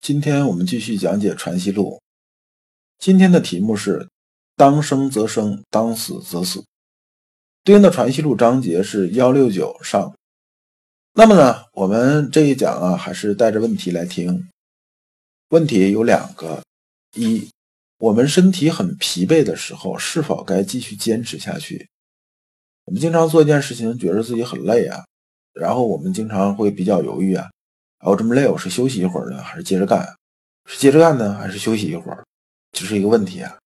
今天我们继续讲解《传习录》，今天的题目是“当生则生，当死则死”。对应的《传习录》章节是幺六九上。那么呢，我们这一讲啊，还是带着问题来听。问题有两个：一，我们身体很疲惫的时候，是否该继续坚持下去？我们经常做一件事情，觉得自己很累啊，然后我们经常会比较犹豫啊。我这么累，我是休息一会儿呢，还是接着干？是接着干呢，还是休息一会儿？这是一个问题啊。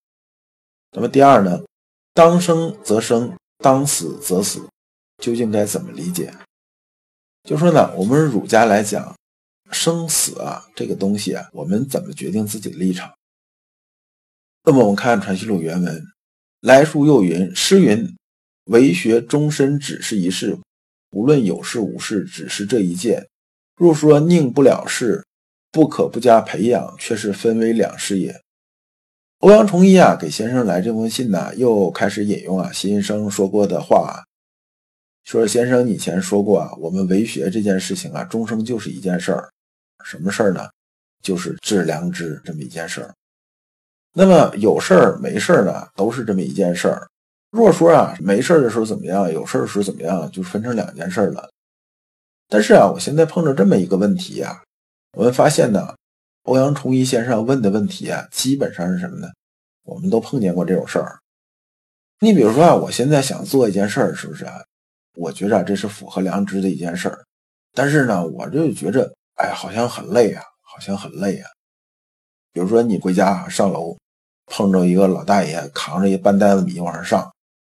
那么第二呢？当生则生，当死则死，究竟该怎么理解？就说呢，我们儒家来讲，生死啊这个东西啊，我们怎么决定自己的立场？那么我们看《传习录》原文，来书又云：“诗云，为学终身只是一事，无论有事无事，只是这一件。”若说宁不了事，不可不加培养，却是分为两事也。欧阳崇一啊，给先生来这封信呢，又开始引用啊，先生说过的话，说先生以前说过啊，我们为学这件事情啊，终生就是一件事儿，什么事儿呢？就是治良知这么一件事儿。那么有事儿没事儿呢，都是这么一件事儿。若说啊，没事儿的时候怎么样，有事儿的时候怎么样，就分成两件事了。但是啊，我现在碰着这么一个问题呀，我们发现呢，欧阳崇一先生问的问题啊，基本上是什么呢？我们都碰见过这种事儿。你比如说啊，我现在想做一件事儿，是不是啊？我觉着这是符合良知的一件事儿，但是呢，我就觉着，哎，好像很累啊，好像很累啊。比如说你回家上楼，碰着一个老大爷扛着一半袋子米往上上。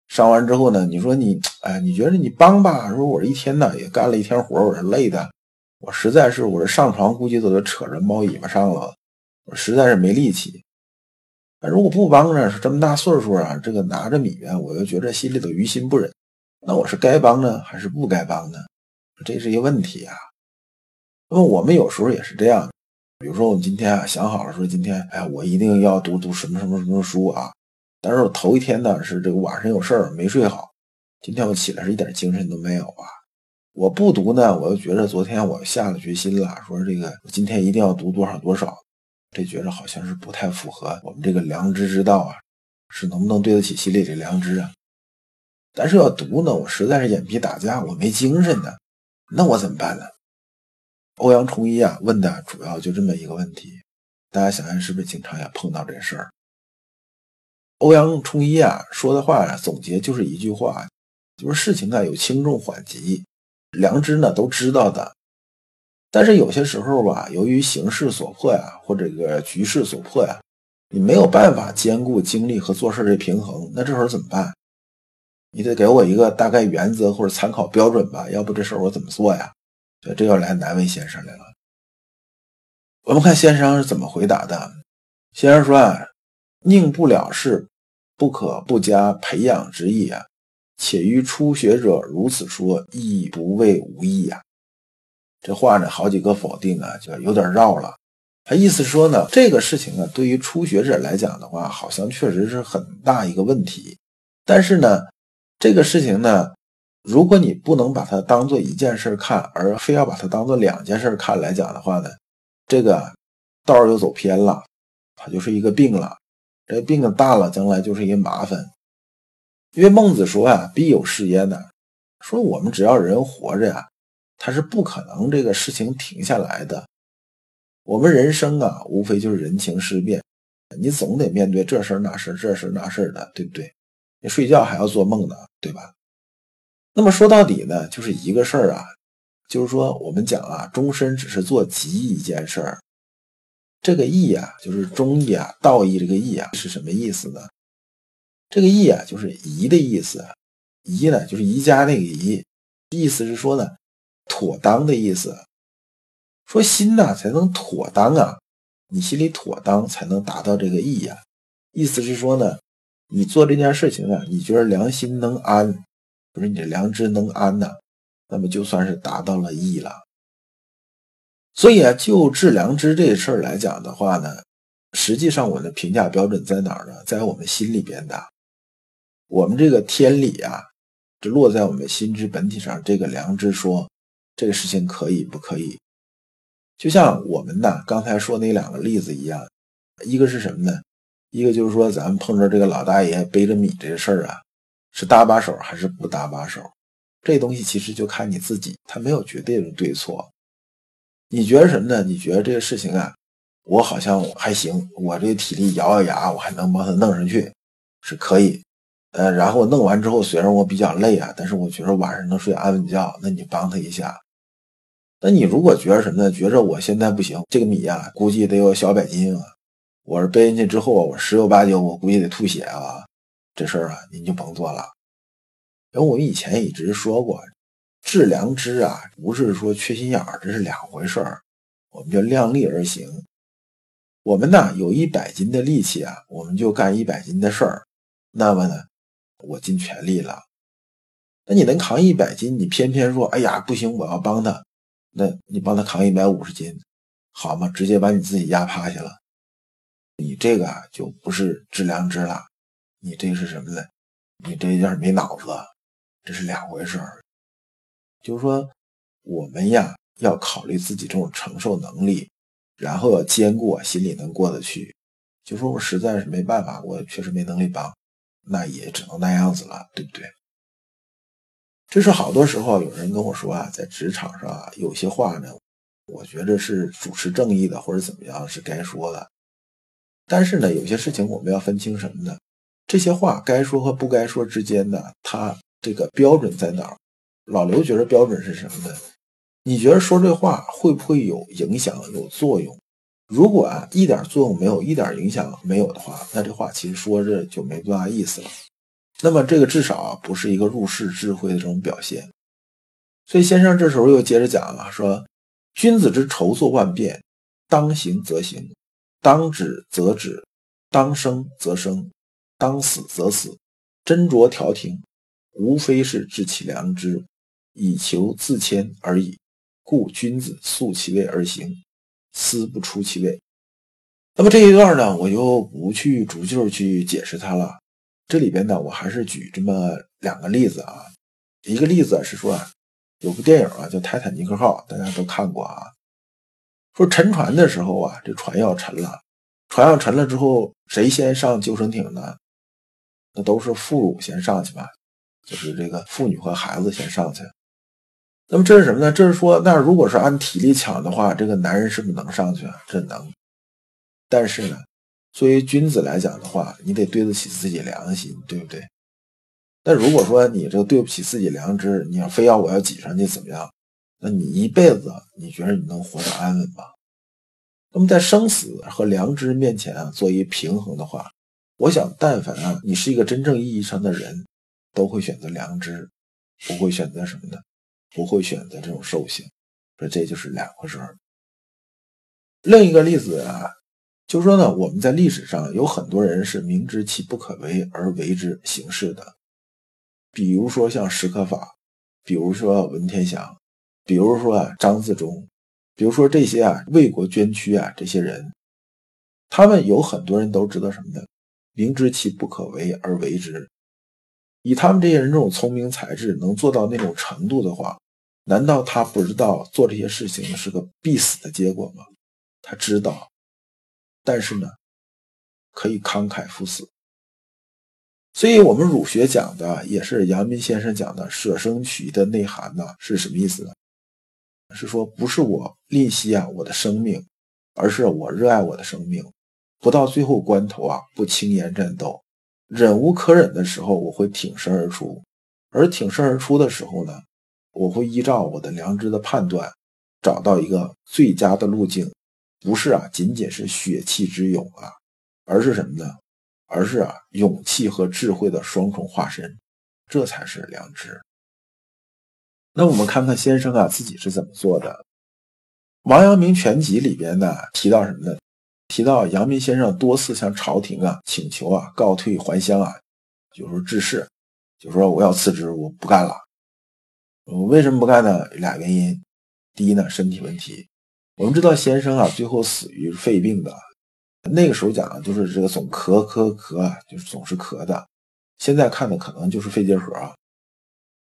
上完之后呢，你说你，哎，你觉得你帮吧？说我这一天呢也干了一天活，我是累的，我实在是，我这上床估计都得扯着猫尾巴上了，我实在是没力气。如果不帮呢，是这么大岁数啊，这个拿着米啊，我又觉得心里头于心不忍。那我是该帮呢，还是不该帮呢？这是一个问题啊。那么我们有时候也是这样，比如说我们今天啊想好了说今天，哎，我一定要读读什么什么什么书啊。但是我头一天呢是这个晚上有事儿没睡好，今天我起来是一点精神都没有啊！我不读呢，我又觉得昨天我下了决心了，说这个我今天一定要读多少多少，这觉着好像是不太符合我们这个良知之道啊，是能不能对得起心里这良知啊？但是要读呢，我实在是眼皮打架，我没精神呢，那我怎么办呢？欧阳崇一啊问的主要就这么一个问题，大家想想是不是经常也碰到这事儿？欧阳冲一啊说的话啊，总结就是一句话，就是事情啊有轻重缓急，良知呢都知道的，但是有些时候吧，由于形势所迫呀，或者个局势所迫呀，你没有办法兼顾精力和做事的平衡，那这时候怎么办？你得给我一个大概原则或者参考标准吧，要不这事儿我怎么做呀？所以这要来难为先生来了。我们看先生是怎么回答的。先生说啊。宁不了事，不可不加培养之意啊！且于初学者如此说，亦不为无益呀。这话呢，好几个否定啊，就有点绕了。他意思说呢，这个事情呢，对于初学者来讲的话，好像确实是很大一个问题。但是呢，这个事情呢，如果你不能把它当做一件事看，而非要把它当做两件事看来讲的话呢，这个道儿就走偏了，它就是一个病了。这病大了，将来就是一麻烦。因为孟子说啊，必有事焉的，说我们只要人活着呀，他是不可能这个事情停下来的。我们人生啊，无非就是人情世变，你总得面对这事那事，这事那事的，对不对？你睡觉还要做梦呢，对吧？那么说到底呢，就是一个事儿啊，就是说我们讲啊，终身只是做极一件事儿。这个义啊，就是忠义啊，道义这个义啊，是什么意思呢？这个义啊，就是宜的意思。宜呢，就是宜家那个宜，意思是说呢，妥当的意思。说心呐才能妥当啊，你心里妥当，才能达到这个义呀。意思是说呢，你做这件事情啊，你觉得良心能安，不是你的良知能安呐，那么就算是达到了义了。所以啊，就治良知这事儿来讲的话呢，实际上我的评价标准在哪儿呢？在我们心里边的，我们这个天理啊，这落在我们心之本体上，这个良知说这个事情可以不可以？就像我们呢刚才说那两个例子一样，一个是什么呢？一个就是说咱们碰着这个老大爷背着米这事儿啊，是搭把手还是不搭把手？这东西其实就看你自己，他没有绝对的对错。你觉得什么呢？你觉得这个事情啊，我好像还行，我这体力咬咬牙，我还能帮他弄上去，是可以。呃，然后弄完之后，虽然我比较累啊，但是我觉得晚上能睡安稳觉，那你帮他一下。那你如果觉得什么呢？觉着我现在不行，这个米呀，估计得有小百斤啊。我是背进去之后，我十有八九，我估计得吐血啊。这事儿啊，您就甭做了。因为我们以前一直说过，治良知啊，不是说缺心眼儿，这是两回事儿。我们叫量力而行。我们呢，有一百斤的力气啊，我们就干一百斤的事儿。那么呢，我尽全力了。那你能扛一百斤，你偏偏说，哎呀，不行，我要帮他。那你帮他扛一百五十斤，好吗？直接把你自己压趴下了，你这个啊就不是治良知了，你这是什么呢？你这有点没脑子，这是两回事儿。就是说，我们呀要考虑自己这种承受能力，然后要兼顾啊心里能过得去。就说我实在是没办法，我确实没能力帮，那也只能那样子了，对不对？这是好多时候有人跟我说啊，在职场上啊，有些话呢，我觉得是主持正义的或者怎么样是该说的。但是呢，有些事情我们要分清什么呢？这些话该说和不该说之间呢，它这个标准在哪儿？老刘觉得标准是什么呢？你觉得说这话会不会有影响、有作用？如果啊一点作用没有，一点影响没有的话，那这话其实说着就没多大意思了。那么这个至少啊不是一个入世智慧的这种表现，所以先生这时候又接着讲了，说君子之筹措万变，当行则行，当止则止，当生则生，当死则死，斟酌调停，无非是治其良知，以求自谦而已。故君子素其位而行，思不出其位。那么这一段呢，我就不去逐句去解释它了。这里边呢，我还是举这么两个例子啊。一个例子是说，有部电影啊叫《泰坦尼克号》，大家都看过啊。说沉船的时候啊，这船要沉了，船要沉了之后，谁先上救生艇呢？那都是妇孺先上去吧，就是这个妇女和孩子先上去。那么这是什么呢？这是说，那如果是按体力抢的话，这个男人是不是能上去啊？这能，但是呢？作为君子来讲的话，你得对得起自己良心，对不对？那如果说你这个对不起自己良知，你要非要我要挤上去怎么样？那你一辈子你觉得你能活得安稳吗？那么在生死和良知面前啊，做一平衡的话，我想，但凡啊你是一个真正意义上的人，都会选择良知，不会选择什么呢？不会选择这种兽性。说这就是两回事儿。另一个例子啊。就说呢，我们在历史上有很多人是明知其不可为而为之行事的，比如说像史可法，比如说文天祥，比如说啊张自忠，比如说这些啊为国捐躯啊这些人，他们有很多人都知道什么呢？明知其不可为而为之。以他们这些人这种聪明才智，能做到那种程度的话，难道他不知道做这些事情是个必死的结果吗？他知道。但是呢，可以慷慨赴死。所以，我们儒学讲的也是阳明先生讲的舍生取义的内涵呢，是什么意思呢？是说不是我吝惜啊我的生命，而是我热爱我的生命，不到最后关头啊不轻言战斗，忍无可忍的时候我会挺身而出，而挺身而出的时候呢，我会依照我的良知的判断，找到一个最佳的路径。不是啊，仅仅是血气之勇啊，而是什么呢？而是啊，勇气和智慧的双重化身，这才是良知。那我们看看先生啊自己是怎么做的，《王阳明全集》里边呢提到什么呢？提到阳明先生多次向朝廷啊请求啊告退还乡啊，就是致仕，就说我要辞职，我不干了。我为什么不干呢？俩原因。第一呢，身体问题。我们知道先生啊，最后死于肺病的。那个时候讲的就是这个总咳咳咳，就是总是咳的。现在看的可能就是肺结核，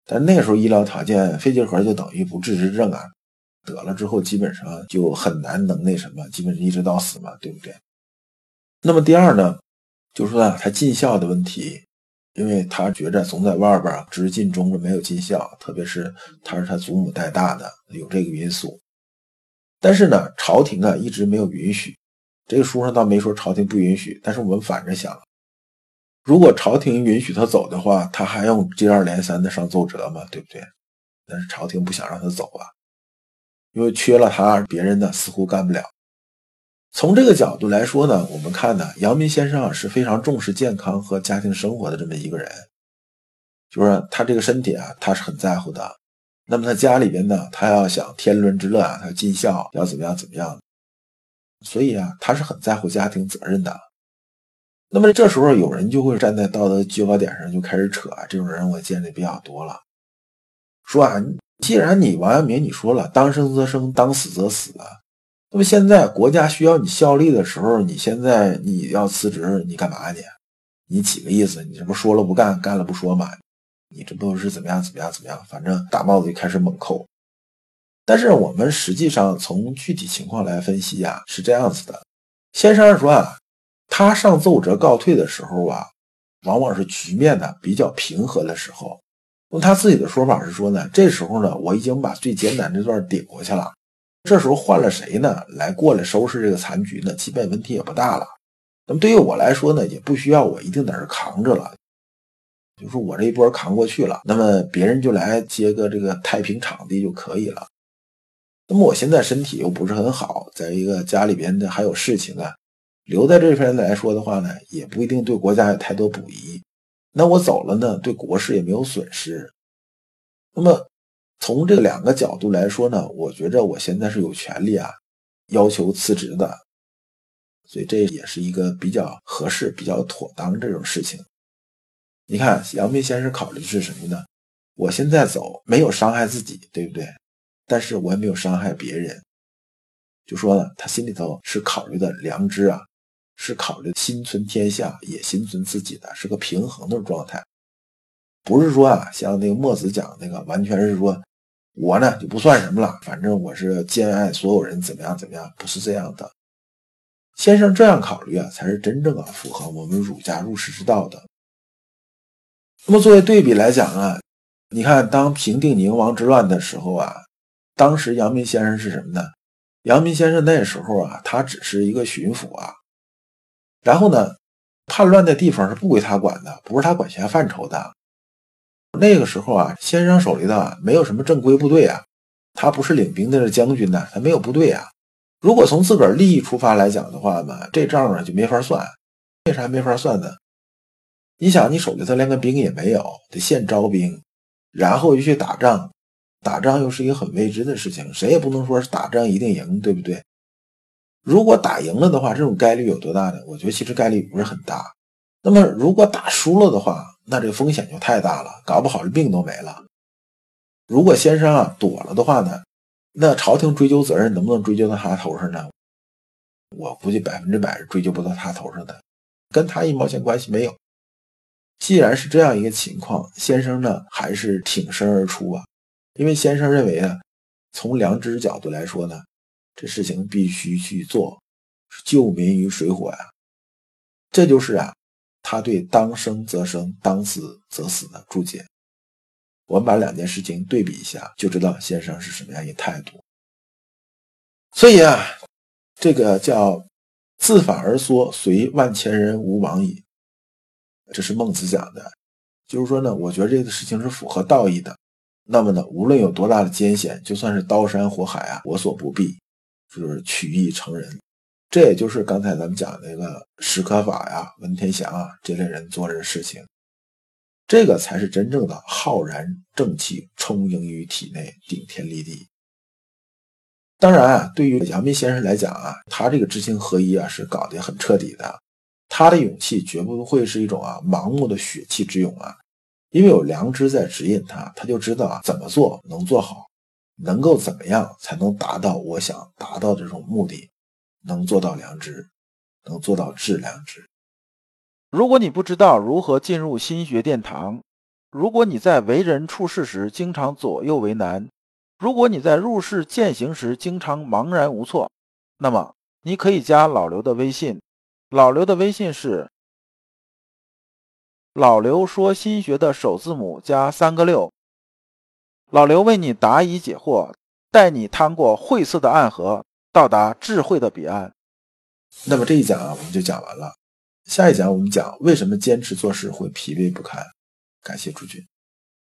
但那个时候医疗条件，肺结核就等于不治之症啊。得了之后，基本上就很难能那什么，基本上一直到死嘛，对不对？那么第二呢，就是说他尽孝的问题，因为他觉着总在外边只尽忠了，没有尽孝，特别是他是他祖母带大的，有这个因素。但是呢，朝廷啊一直没有允许。这个书上倒没说朝廷不允许，但是我们反着想，如果朝廷允许他走的话，他还用接二连三的上奏折吗？对不对？但是朝廷不想让他走啊，因为缺了他，别人呢似乎干不了。从这个角度来说呢，我们看呢，阳明先生啊是非常重视健康和家庭生活的这么一个人，就是他这个身体啊，他是很在乎的。那么他家里边呢，他要想天伦之乐啊，他要尽孝要怎么样怎么样。所以啊，他是很在乎家庭责任的。那么这时候有人就会站在道德制高点上就开始扯，这种人我见的比较多了。说啊，既然你王阳明你说了，当生则生，当死则死啊，那么现在国家需要你效力的时候，你现在你要辞职，你干嘛去？你几个意思？你这不说了不干，干了不说嘛？你这不是怎么样怎么样怎么样？反正大帽子就开始猛扣。但是我们实际上从具体情况来分析啊，是这样子的。先生说啊，他上奏折告退的时候啊，往往是局面呢比较平和的时候。用他自己的说法是说呢，这时候呢，我已经把最艰难这段顶过去了。这时候换了谁呢，来过来收拾这个残局呢，基本问题也不大了。那么对于我来说呢，也不需要我一定在这扛着了，就是我这一波扛过去了，那么别人就来接个这个太平场地就可以了。那么我现在身体又不是很好，在一个家里边的还有事情啊，留在这边来说的话呢，也不一定对国家有太多补益。那我走了呢，对国事也没有损失。那么从这两个角度来说呢，我觉着我现在是有权利啊，要求辞职的。所以这也是一个比较合适、比较妥当这种事情。你看，杨斌先生考虑的是什么呢？我现在走没有伤害自己，对不对？但是我也没有伤害别人，就说呢，他心里头是考虑的良知啊，是考虑心存天下也心存自己的，是个平衡的状态，不是说啊，像那个墨子讲那个，完全是说我呢就不算什么了，反正我是兼爱所有人，怎么样怎么样，不是这样的。先生这样考虑啊，才是真正啊符合我们儒家入世之道的。那么作为对比来讲啊，你看当平定宁王之乱的时候啊。当时阳明先生是什么呢？阳明先生那时候啊，他只是一个巡抚啊。然后呢，叛乱的地方是不归他管的，不是他管辖范畴的。那个时候啊，先生手里的没有什么正规部队啊，他不是领兵的是将军呢，他没有部队啊。如果从自个儿利益出发来讲的话嘛，这账啊就没法算。为啥没法算呢？你想，你手里头连个兵也没有，得现招兵，然后又去打仗。打仗又是一个很未知的事情，谁也不能说是打仗一定赢，对不对？如果打赢了的话，这种概率有多大呢？我觉得其实概率不是很大。那么如果打输了的话，那这个风险就太大了，搞不好这命都没了。如果先生啊躲了的话呢，那朝廷追究责任能不能追究到他头上呢？我估计百分之百是追究不到他头上的，跟他一毛钱关系没有。既然是这样一个情况，先生呢还是挺身而出啊。因为先生认为啊，从良知角度来说呢，这事情必须去做，救民于水火呀。这就是啊，他对“当生则生，当死则死”的注解。我们把两件事情对比一下，就知道先生是什么样一个态度。所以啊，这个叫“自反而缩，随万千人无往矣”，这是孟子讲的。就是说呢，我觉得这个事情是符合道义的。那么呢，无论有多大的艰险，就算是刀山火海啊，我所不避，就是取义成人。这也就是刚才咱们讲那个史可法呀、文天祥啊这类人做的事情，这个才是真正的浩然正气充盈于体内，顶天立地。当然啊，对于阳明先生来讲啊，他这个知行合一啊是搞得很彻底的。他的勇气绝不会是一种啊盲目的血气之勇啊，因为有良知在指引他，他就知道啊怎么做能做好，能够怎么样才能达到我想达到这种目的，能做到良知，能做到致良知。如果你不知道如何进入心学殿堂，如果你在为人处事时经常左右为难，如果你在入世践行时经常茫然无措，那么你可以加老刘的微信。老刘的微信是老刘说心学的首字母加三个六。老刘为你答疑解惑，带你趟过晦涩的暗河，到达智慧的彼岸。那么这一讲啊，我们就讲完了。下一讲我们讲为什么坚持做事会疲惫不堪。感谢诸君。